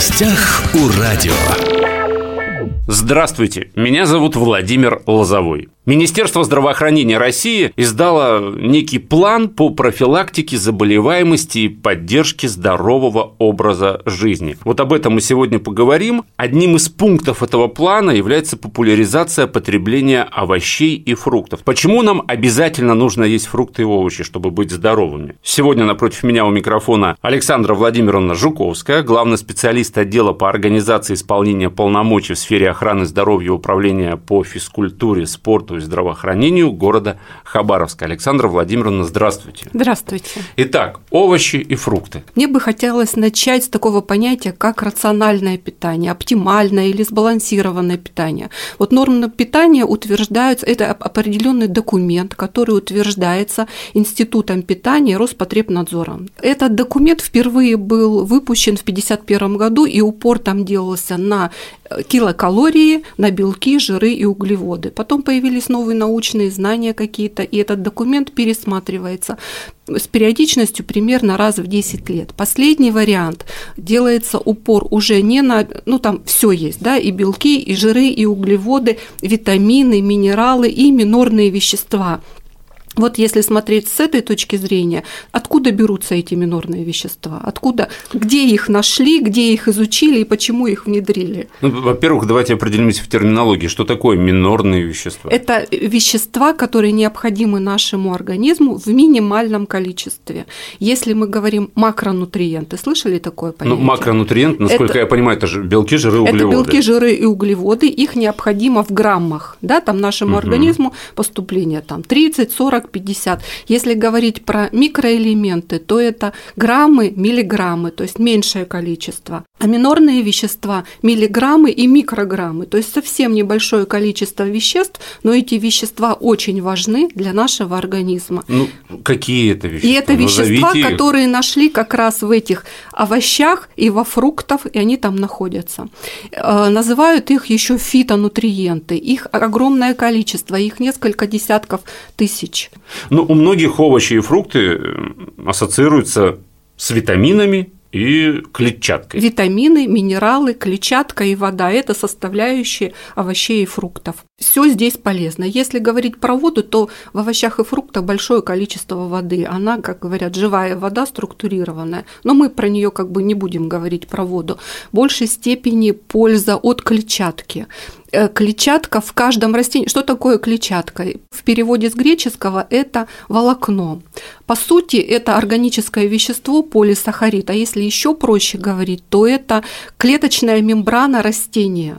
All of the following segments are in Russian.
гостях у радио. Здравствуйте, меня зовут Владимир Лозовой. Министерство здравоохранения России издало некий план по профилактике заболеваемости и поддержке здорового образа жизни. Вот об этом мы сегодня поговорим. Одним из пунктов этого плана является популяризация потребления овощей и фруктов. Почему нам обязательно нужно есть фрукты и овощи, чтобы быть здоровыми? Сегодня напротив меня у микрофона Александра Владимировна Жуковская, главный специалист отдела по организации исполнения полномочий в сфере охраны здоровья и управления по физкультуре, спорту и здравоохранению города Хабаровска. Александра Владимировна, здравствуйте. Здравствуйте. Итак, овощи и фрукты. Мне бы хотелось начать с такого понятия, как рациональное питание, оптимальное или сбалансированное питание. Вот нормы питания утверждаются, это определенный документ, который утверждается Институтом питания Роспотребнадзором. Этот документ впервые был выпущен в 1951 году, и упор там делался на килокалории, на белки, жиры и углеводы. Потом появились новые научные знания какие-то, и этот документ пересматривается с периодичностью примерно раз в 10 лет. Последний вариант делается упор уже не на, ну там все есть, да, и белки, и жиры, и углеводы, витамины, минералы и минорные вещества. Вот если смотреть с этой точки зрения, откуда берутся эти минорные вещества? Откуда, где их нашли, где их изучили и почему их внедрили? Ну, во-первых, давайте определимся в терминологии, что такое минорные вещества. Это вещества, которые необходимы нашему организму в минимальном количестве. Если мы говорим макронутриенты, слышали такое понятие? Ну, макронутриент, насколько это, я понимаю, это же белки, жиры, углеводы. Это белки, жиры и углеводы, их необходимо в граммах, да, там нашему угу. организму поступление там 30, 40, 40, 50. Если говорить про микроэлементы, то это граммы, миллиграммы, то есть меньшее количество. А минорные вещества – миллиграммы и микрограммы, то есть совсем небольшое количество веществ, но эти вещества очень важны для нашего организма. Ну, какие это вещества? И это вещества, их. которые нашли как раз в этих овощах и во фруктах, и они там находятся. Э, называют их еще фитонутриенты. Их огромное количество, их несколько десятков тысяч. Ну, у многих овощи и фрукты э, ассоциируются с витаминами и клетчаткой. Витамины, минералы, клетчатка и вода – это составляющие овощей и фруктов. Все здесь полезно. Если говорить про воду, то в овощах и фруктах большое количество воды. Она, как говорят, живая вода, структурированная. Но мы про нее как бы не будем говорить про воду. В большей степени польза от клетчатки. Э, клетчатка в каждом растении. Что такое клетчатка? В переводе с греческого это волокно. По сути, это органическое вещество полисахарид. А если еще проще говорить, то это клеточная мембрана растения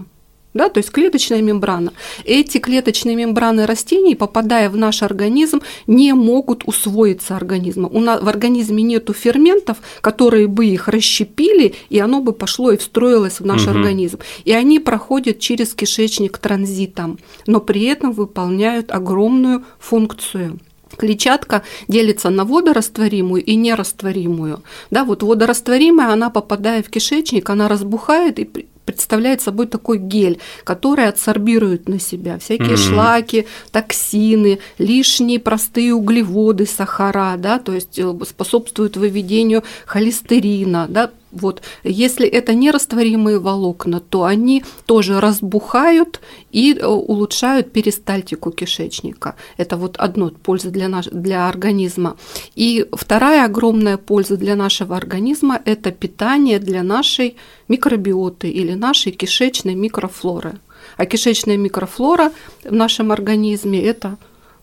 да, то есть клеточная мембрана. Эти клеточные мембраны растений, попадая в наш организм, не могут усвоиться организмом. У нас в организме нету ферментов, которые бы их расщепили, и оно бы пошло и встроилось в наш угу. организм. И они проходят через кишечник транзитом, но при этом выполняют огромную функцию клетчатка делится на водорастворимую и нерастворимую. Да, вот водорастворимая, она попадая в кишечник, она разбухает и представляет собой такой гель, который адсорбирует на себя всякие mm-hmm. шлаки, токсины, лишние простые углеводы, сахара, да, то есть э, способствует выведению холестерина, да, вот. Если это нерастворимые волокна, то они тоже разбухают и э, улучшают перистальтику кишечника. Это вот одно польза для, наш, для организма. И вторая огромная польза для нашего организма – это питание для нашей микробиоты или нашей кишечной микрофлоры. А кишечная микрофлора в нашем организме – это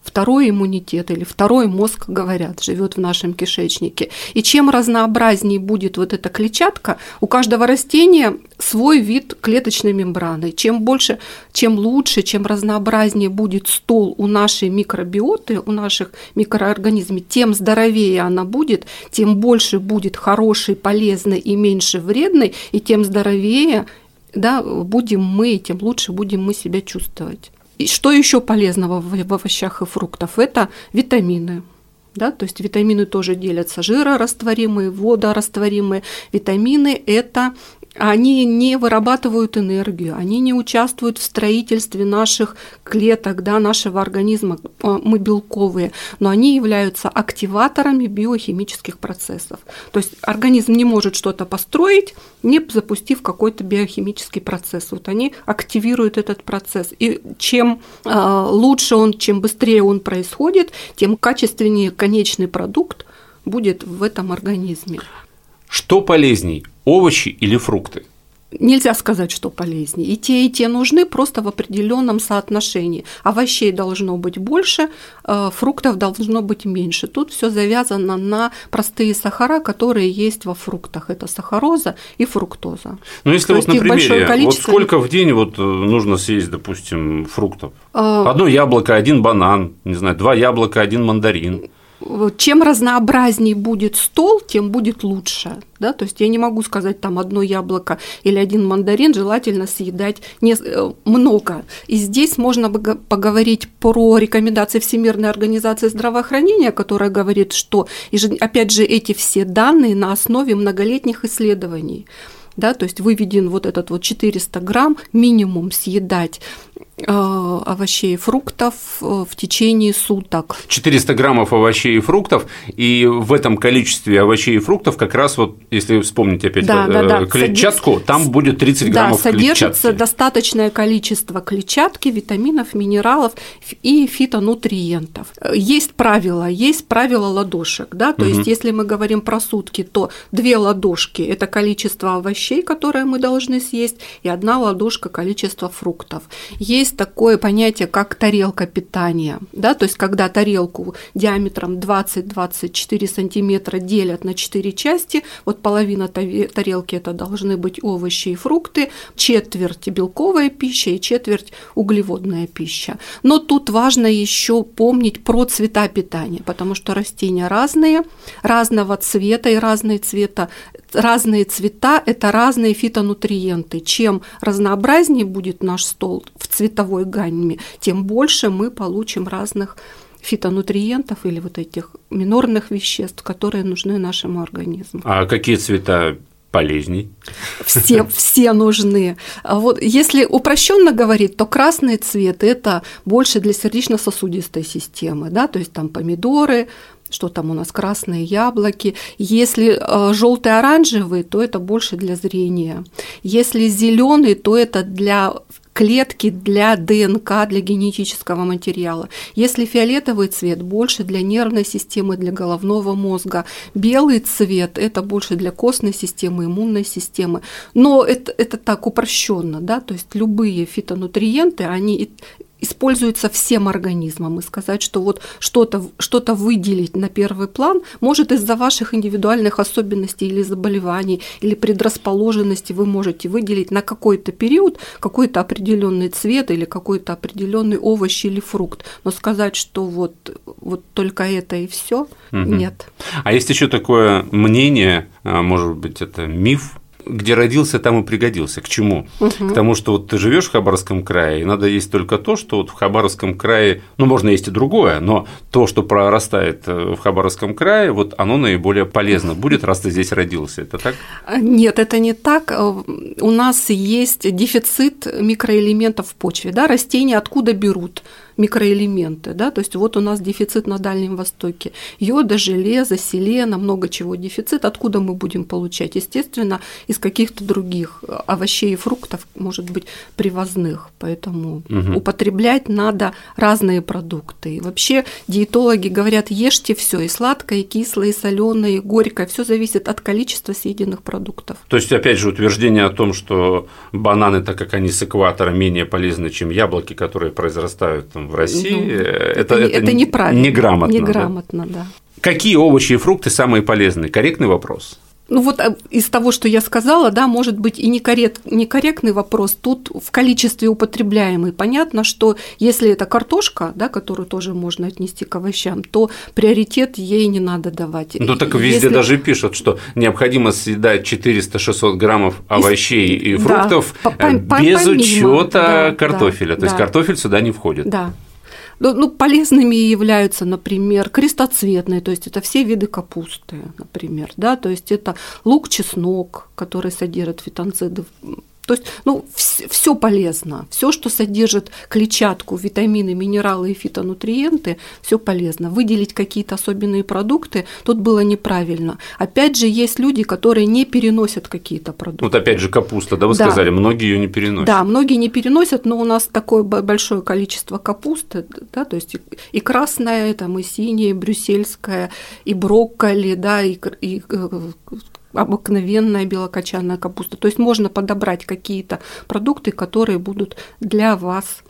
второй иммунитет или второй мозг, говорят, живет в нашем кишечнике. И чем разнообразнее будет вот эта клетчатка, у каждого растения свой вид клеточной мембраны. Чем больше, чем лучше, чем разнообразнее будет стол у нашей микробиоты, у наших микроорганизмов, тем здоровее она будет, тем больше будет хорошей, полезной и меньше вредной, и тем здоровее да, будем мы, тем лучше будем мы себя чувствовать. И что еще полезного в овощах и фруктах? Это витамины. Да, то есть витамины тоже делятся жирорастворимые, водорастворимые. Витамины – это Они не вырабатывают энергию, они не участвуют в строительстве наших клеток, да, нашего организма, а, мы белковые, но они являются активаторами биохимических процессов. То есть организм не может что-то построить, не запустив какой-то биохимический процесс. Вот они активируют этот процесс. И чем а, лучше он, чем быстрее он происходит, тем качественнее конечный продукт будет в этом организме. Что полезней, овощи или фрукты? Нельзя сказать, что полезнее. И те, и те нужны просто в определенном соотношении. Овощей должно быть больше, э, фруктов должно быть меньше. Тут все завязано на простые сахара, которые есть во фруктах. Это сахароза и фруктоза. Ну, если То вот на примере, количество... вот сколько в день вот э, нужно съесть, допустим, фруктов? А... Одно яблоко, один банан, не знаю, два яблока, один мандарин чем разнообразнее будет стол, тем будет лучше. Да? То есть я не могу сказать там одно яблоко или один мандарин, желательно съедать не, э, много. И здесь можно поговорить про рекомендации Всемирной организации здравоохранения, которая говорит, что, опять же, эти все данные на основе многолетних исследований да, то есть выведен вот этот вот 400 грамм минимум съедать овощей и фруктов э, в течение суток. 400 граммов овощей и фруктов, и в этом количестве овощей и фруктов как раз вот, если вспомнить опять да, да, да. клетчатку, Содерж... там будет 30 граммов да, содержится клетчатки. достаточное количество клетчатки, витаминов, минералов и фитонутриентов. Есть правила, есть правила ладошек, да, то угу. есть если мы говорим про сутки, то две ладошки – это количество овощей, которые мы должны съесть, и одна ладошка – количество фруктов. Есть такое понятие, как тарелка питания. Да? То есть, когда тарелку диаметром 20-24 сантиметра делят на 4 части, вот половина тарелки это должны быть овощи и фрукты, четверть белковая пища и четверть углеводная пища. Но тут важно еще помнить про цвета питания, потому что растения разные, разного цвета и разные цвета разные цвета – это разные фитонутриенты. Чем разнообразнее будет наш стол в цветовой гамме, тем больше мы получим разных фитонутриентов или вот этих минорных веществ, которые нужны нашему организму. А какие цвета полезней? Все, все нужны. А вот если упрощенно говорить, то красный цвет – это больше для сердечно-сосудистой системы, да, то есть там помидоры, что там у нас красные яблоки. Если э, желтый оранжевый, то это больше для зрения. Если зеленый, то это для клетки для ДНК, для генетического материала. Если фиолетовый цвет больше для нервной системы, для головного мозга, белый цвет это больше для костной системы, иммунной системы. Но это, это так упрощенно, да, то есть любые фитонутриенты, они используется всем организмом. И сказать, что вот что-то что выделить на первый план может из-за ваших индивидуальных особенностей или заболеваний, или предрасположенности вы можете выделить на какой-то период какой-то определенный цвет или какой-то определенный овощ или фрукт. Но сказать, что вот, вот только это и все, угу. нет. А есть еще такое мнение, а, может быть, это миф, где родился, там и пригодился. К чему? Угу. К тому, что вот ты живешь в Хабаровском крае, и надо есть только то, что вот в Хабаровском крае, ну, можно есть и другое, но то, что прорастает э, в Хабаровском крае, вот оно наиболее полезно будет, раз ты здесь родился. Это так? Нет, это не так. Э, у нас есть дефицит микроэлементов в почве. Да? Растения откуда берут? Микроэлементы. Да? То есть вот у нас дефицит на Дальнем Востоке. Йода, железа, селена, много чего дефицит. Откуда мы будем получать? Естественно, из каких-то других овощей и фруктов, может быть, привозных. Поэтому угу. употреблять надо разные продукты. И вообще диетологи говорят, ешьте все, и сладкое, и кислое, и соленое, и горькое. Все зависит от количества съеденных продуктов. То есть, опять же, утверждение о том, что бананы, так как они с экватора, менее полезны, чем яблоки, которые произрастают там, в России, ну, это, это, это, неправильно. Неграмотно. Неграмотно, да? да. Какие овощи и фрукты самые полезные? Корректный вопрос. Ну вот э, из того, что я сказала, да, может быть и некоррект, некорректный вопрос. Тут в количестве употребляемый. Понятно, что если это картошка, да, которую тоже можно отнести к овощам, то приоритет ей не надо давать. Ну так везде если... даже пишут, что необходимо съедать 400-600 граммов овощей и, и фруктов да, по, без учета да, картофеля. Да, То есть да. картофель сюда не входит. Да. Ну, ну, полезными являются, например, крестоцветные, то есть это все виды капусты, например, да, то есть это лук, чеснок, который содержит фитонциды, то есть, ну, все полезно. Все, что содержит клетчатку, витамины, минералы и фитонутриенты, все полезно. Выделить какие-то особенные продукты тут было неправильно. Опять же, есть люди, которые не переносят какие-то продукты. Вот опять же капуста, да, вы да. сказали, многие ее не переносят. Да, многие не переносят, но у нас такое большое количество капусты, да, то есть и красная, там, и синяя, и брюссельская, и брокколи, да, и, и э, обыкновенная белокочанная капуста. То есть можно подобрать какие-то продукты, которые будут для вас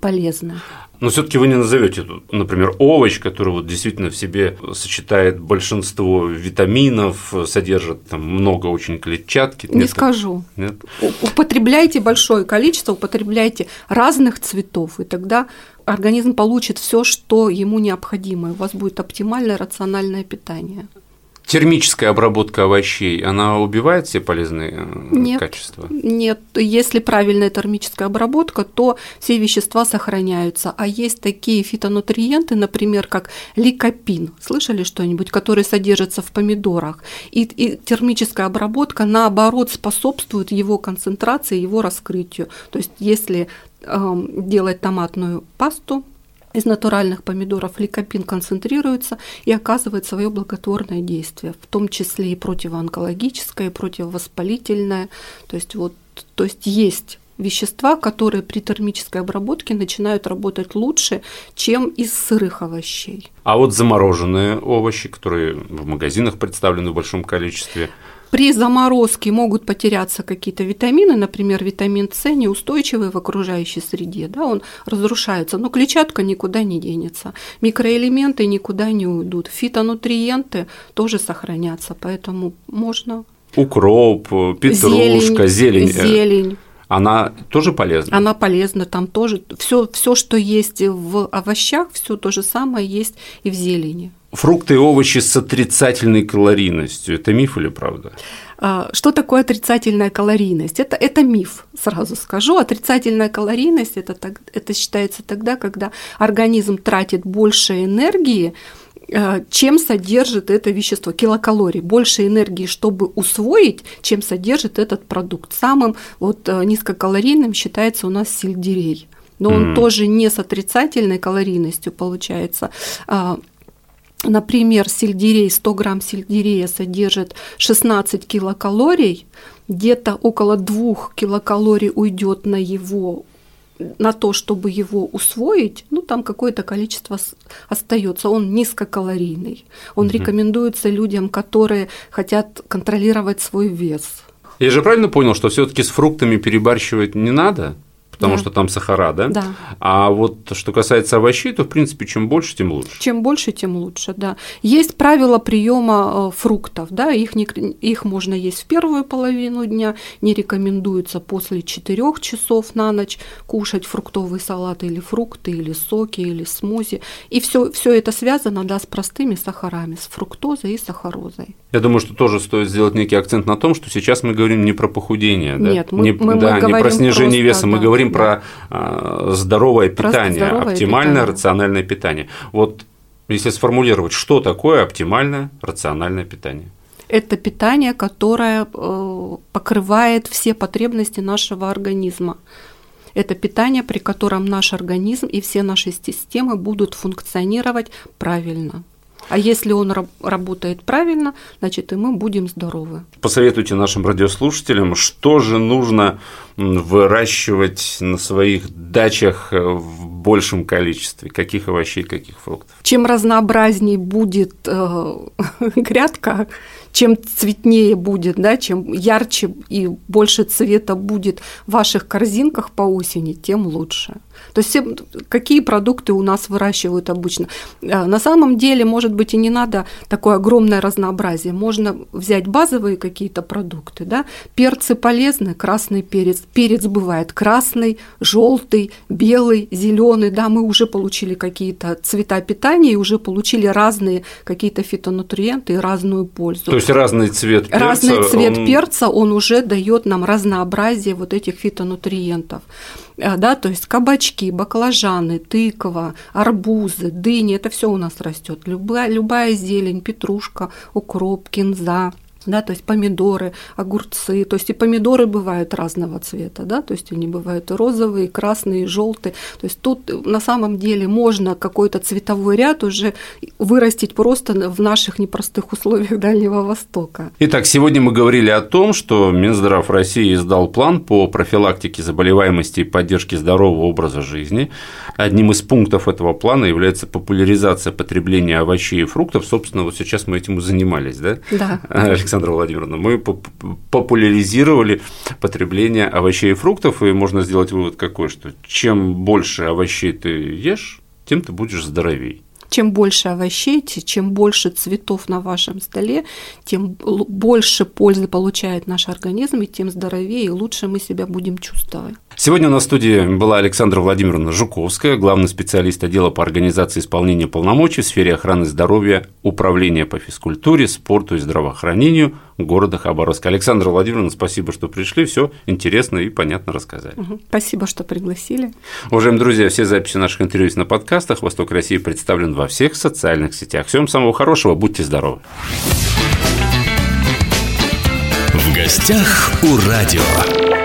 полезны. Но все-таки вы не назовете, например, овощ, который вот действительно в себе сочетает большинство витаминов, содержит там много очень клетчатки. Не Нет, скажу. Нет? Употребляйте большое количество, употребляйте разных цветов, и тогда организм получит все, что ему необходимо, и у вас будет оптимальное рациональное питание термическая обработка овощей, она убивает все полезные э, нет, качества? Нет, если правильная термическая обработка, то все вещества сохраняются. А есть такие фитонутриенты, например, как ликопин, слышали что-нибудь, который содержится в помидорах. И, и термическая обработка, наоборот, способствует его концентрации, его раскрытию. То есть если э, делать томатную пасту, из натуральных помидоров ликопин концентрируется и оказывает свое благотворное действие, в том числе и противоонкологическое, и противовоспалительное. То есть, вот, то есть есть вещества, которые при термической обработке начинают работать лучше, чем из сырых овощей. А вот замороженные овощи, которые в магазинах представлены в большом количестве, при заморозке могут потеряться какие-то витамины, например, витамин С неустойчивый в окружающей среде, да, он разрушается, но клетчатка никуда не денется, микроэлементы никуда не уйдут, фитонутриенты тоже сохранятся, поэтому можно укроп, петрушка, зелень. Зелень. зелень. Она тоже полезна? Она полезна, там тоже все, все, что есть в овощах, все то же самое есть и в зелени. Фрукты и овощи с отрицательной калорийностью – это миф или правда? А, что такое отрицательная калорийность? Это, это миф, сразу скажу. Отрицательная калорийность это, так, это считается тогда, когда организм тратит больше энергии, а, чем содержит это вещество, килокалорий, больше энергии, чтобы усвоить, чем содержит этот продукт. Самым вот а, низкокалорийным считается у нас сельдерей но он mm. тоже не с отрицательной калорийностью получается. Например, сельдерей, 100 грамм сельдерея содержит 16 килокалорий, где-то около 2 килокалорий уйдет на его на то, чтобы его усвоить, ну там какое-то количество остается. Он низкокалорийный. Он угу. рекомендуется людям, которые хотят контролировать свой вес. Я же правильно понял, что все-таки с фруктами перебарщивать не надо? Потому да. что там сахара, да? Да. А вот что касается овощей, то в принципе чем больше, тем лучше. Чем больше, тем лучше, да. Есть правила приема э, фруктов, да, их, не, их можно есть в первую половину дня, не рекомендуется после 4 часов на ночь кушать фруктовый салат или фрукты, или соки, или смузи. И все, все это связано да, с простыми сахарами, с фруктозой и сахарозой. Я думаю, что тоже стоит сделать некий акцент на том, что сейчас мы говорим не про похудение, да? Нет, мы, не, мы, да, мы не про снижение просто, веса, да, мы говорим да. про а, здоровое питание, здоровое оптимальное питание. рациональное питание. Вот если сформулировать, что такое оптимальное рациональное питание? Это питание, которое э, покрывает все потребности нашего организма. Это питание, при котором наш организм и все наши системы будут функционировать правильно. А если он работает правильно, значит и мы будем здоровы. Посоветуйте нашим радиослушателям, что же нужно выращивать на своих дачах в большем количестве, каких овощей, каких фруктов. Чем разнообразней будет э, грядка, чем цветнее будет, да, чем ярче и больше цвета будет в ваших корзинках по осени, тем лучше. То есть какие продукты у нас выращивают обычно? Э, на самом деле, может быть, и не надо такое огромное разнообразие. Можно взять базовые какие-то продукты. Да? Перцы полезны, красный перец. Перец бывает красный, желтый, белый, зеленый. Да, мы уже получили какие-то цвета питания и уже получили разные какие-то фитонутриенты и разную пользу. То есть разный цвет перца. Разный цвет он... перца, он уже дает нам разнообразие вот этих фитонутриентов. А, да, то есть кабачки, баклажаны, тыква, арбузы, дыни, это все у нас растет. Любая, любая зелень, петрушка, укроп, кинза, да, то есть помидоры, огурцы, то есть и помидоры бывают разного цвета, да, то есть они бывают и розовые, и красные, и желтые, то есть тут на самом деле можно какой-то цветовой ряд уже вырастить просто в наших непростых условиях Дальнего Востока. Итак, сегодня мы говорили о том, что Минздрав России издал план по профилактике заболеваемости и поддержке здорового образа жизни. Одним из пунктов этого плана является популяризация потребления овощей и фруктов. Собственно, вот сейчас мы этим и занимались, да? Да. Александра Владимировна, мы популяризировали потребление овощей и фруктов, и можно сделать вывод какой, что чем больше овощей ты ешь, тем ты будешь здоровей. Чем больше овощей, чем больше цветов на вашем столе, тем больше пользы получает наш организм, и тем здоровее и лучше мы себя будем чувствовать. Сегодня у нас в студии была Александра Владимировна Жуковская, главный специалист отдела по организации исполнения полномочий в сфере охраны здоровья, управления по физкультуре, спорту и здравоохранению города Хабаровска. Александра Владимировна, спасибо, что пришли, все интересно и понятно рассказали. Спасибо, что пригласили. Уважаемые друзья, все записи наших интервью есть на подкастах. Восток России представлен во всех социальных сетях. Всем самого хорошего, будьте здоровы. В гостях у радио.